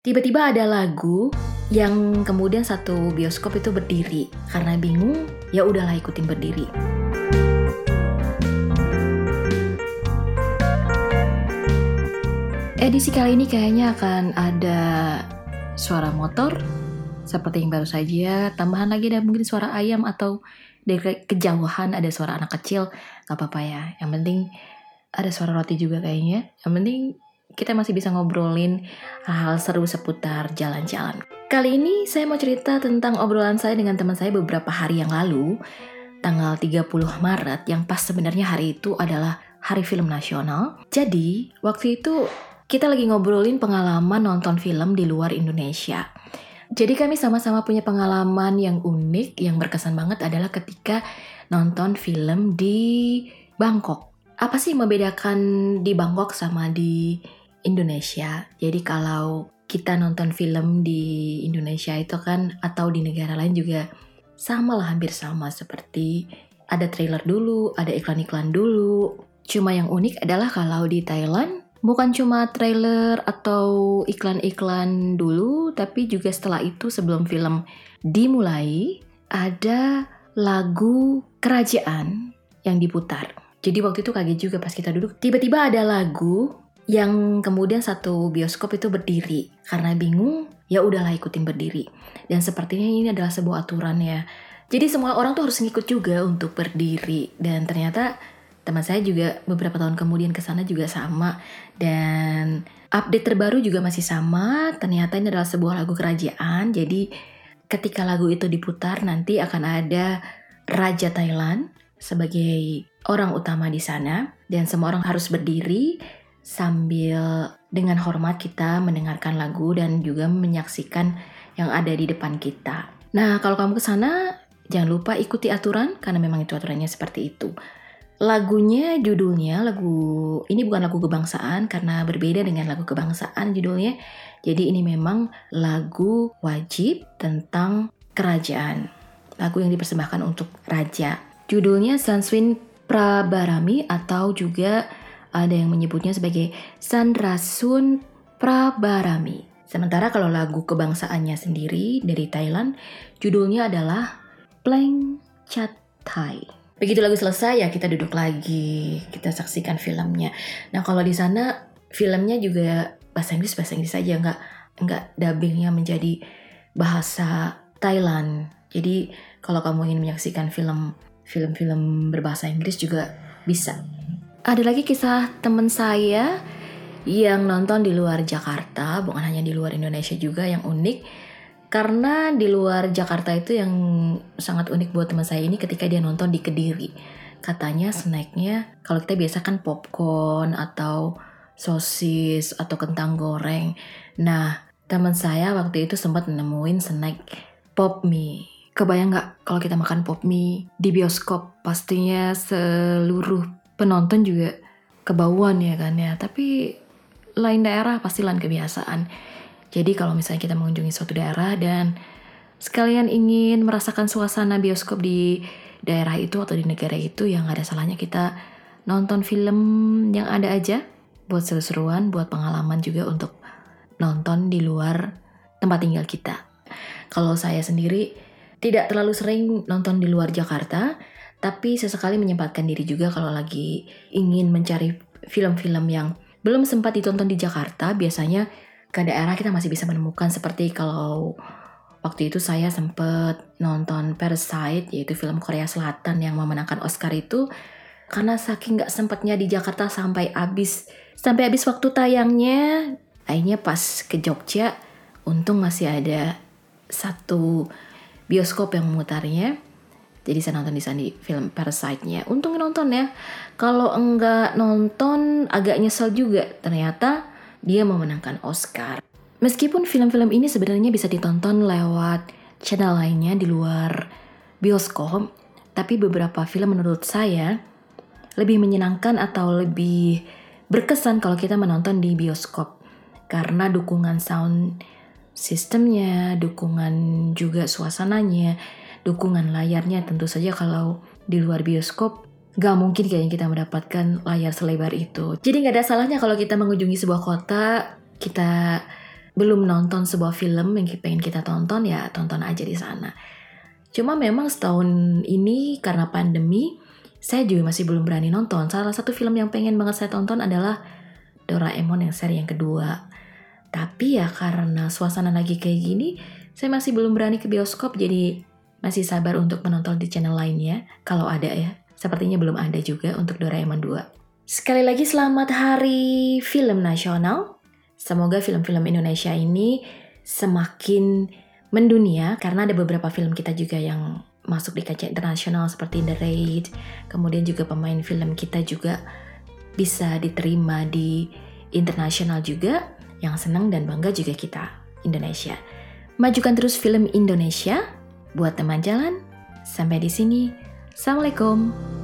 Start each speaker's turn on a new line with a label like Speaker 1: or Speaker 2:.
Speaker 1: Tiba-tiba ada lagu yang kemudian satu bioskop itu berdiri karena bingung, ya udahlah ikutin berdiri. Edisi kali ini kayaknya akan ada suara motor seperti yang baru saja, tambahan lagi ada mungkin suara ayam atau dari kejauhan ada suara anak kecil, gak apa-apa ya. Yang penting ada suara roti juga kayaknya. Yang penting kita masih bisa ngobrolin hal-hal seru seputar jalan-jalan. Kali ini saya mau cerita tentang obrolan saya dengan teman saya beberapa hari yang lalu, tanggal 30 Maret, yang pas sebenarnya hari itu adalah Hari Film Nasional. Jadi, waktu itu kita lagi ngobrolin pengalaman nonton film di luar Indonesia. Jadi kami sama-sama punya pengalaman yang unik, yang berkesan banget adalah ketika nonton film di Bangkok. Apa sih yang membedakan di Bangkok sama di Indonesia. Jadi kalau kita nonton film di Indonesia itu kan atau di negara lain juga sama lah hampir sama seperti ada trailer dulu, ada iklan-iklan dulu. Cuma yang unik adalah kalau di Thailand bukan cuma trailer atau iklan-iklan dulu, tapi juga setelah itu sebelum film dimulai ada lagu kerajaan yang diputar. Jadi waktu itu kaget juga pas kita duduk, tiba-tiba ada lagu yang kemudian satu bioskop itu berdiri. Karena bingung ya udahlah ikutin berdiri. Dan sepertinya ini adalah sebuah aturan ya jadi semua orang tuh harus ngikut juga untuk berdiri. Dan ternyata teman saya juga beberapa tahun kemudian ke sana juga sama. Dan update terbaru juga masih sama. Ternyata ini adalah sebuah lagu kerajaan. Jadi ketika lagu itu diputar nanti akan ada Raja Thailand sebagai orang utama di sana. Dan semua orang harus berdiri sambil dengan hormat kita mendengarkan lagu dan juga menyaksikan yang ada di depan kita. Nah, kalau kamu ke sana, jangan lupa ikuti aturan karena memang itu aturannya seperti itu. Lagunya, judulnya, lagu ini bukan lagu kebangsaan karena berbeda dengan lagu kebangsaan judulnya. Jadi ini memang lagu wajib tentang kerajaan. Lagu yang dipersembahkan untuk raja. Judulnya Sanswin Prabarami atau juga ada yang menyebutnya sebagai Sandrasun Prabarami. Sementara kalau lagu kebangsaannya sendiri dari Thailand, judulnya adalah Pleng Chat Thai. Begitu lagu selesai ya kita duduk lagi, kita saksikan filmnya. Nah kalau di sana filmnya juga bahasa Inggris bahasa Inggris saja nggak nggak dubbingnya menjadi bahasa Thailand. Jadi kalau kamu ingin menyaksikan film film-film berbahasa Inggris juga bisa. Ada lagi kisah teman saya yang nonton di luar Jakarta, bukan hanya di luar Indonesia juga yang unik. Karena di luar Jakarta itu yang sangat unik buat teman saya ini ketika dia nonton di Kediri. Katanya snacknya kalau kita biasa kan popcorn atau sosis atau kentang goreng. Nah, teman saya waktu itu sempat nemuin snack pop mie. Kebayang nggak kalau kita makan pop mie di bioskop? Pastinya seluruh penonton juga kebauan ya kan ya. Tapi lain daerah pasti lain kebiasaan. Jadi kalau misalnya kita mengunjungi suatu daerah dan sekalian ingin merasakan suasana bioskop di daerah itu atau di negara itu yang ada salahnya kita nonton film yang ada aja buat seru-seruan, buat pengalaman juga untuk nonton di luar tempat tinggal kita. Kalau saya sendiri tidak terlalu sering nonton di luar Jakarta, tapi sesekali menyempatkan diri juga kalau lagi ingin mencari film-film yang belum sempat ditonton di Jakarta, biasanya ke daerah kita masih bisa menemukan. Seperti kalau waktu itu saya sempat nonton Parasite, yaitu film Korea Selatan yang memenangkan Oscar itu, karena saking nggak sempatnya di Jakarta sampai habis sampai habis waktu tayangnya, akhirnya pas ke Jogja, untung masih ada satu bioskop yang memutarnya jadi saya nonton di sana di film Parasite-nya. Untung nonton ya. Kalau enggak nonton agak nyesel juga. Ternyata dia memenangkan Oscar. Meskipun film-film ini sebenarnya bisa ditonton lewat channel lainnya di luar bioskop, tapi beberapa film menurut saya lebih menyenangkan atau lebih berkesan kalau kita menonton di bioskop karena dukungan sound sistemnya, dukungan juga suasananya, dukungan layarnya tentu saja kalau di luar bioskop gak mungkin kayaknya kita mendapatkan layar selebar itu. Jadi gak ada salahnya kalau kita mengunjungi sebuah kota, kita belum nonton sebuah film yang pengen kita tonton ya tonton aja di sana. Cuma memang setahun ini karena pandemi saya juga masih belum berani nonton. Salah satu film yang pengen banget saya tonton adalah Doraemon yang seri yang kedua. Tapi ya karena suasana lagi kayak gini, saya masih belum berani ke bioskop jadi masih sabar untuk menonton di channel lainnya kalau ada ya. Sepertinya belum ada juga untuk Doraemon 2. Sekali lagi selamat Hari Film Nasional. Semoga film-film Indonesia ini semakin mendunia karena ada beberapa film kita juga yang masuk di kaca internasional seperti The Raid. Kemudian juga pemain film kita juga bisa diterima di internasional juga. Yang senang dan bangga juga kita, Indonesia. Majukan terus film Indonesia buat teman jalan. Sampai di sini. Assalamualaikum.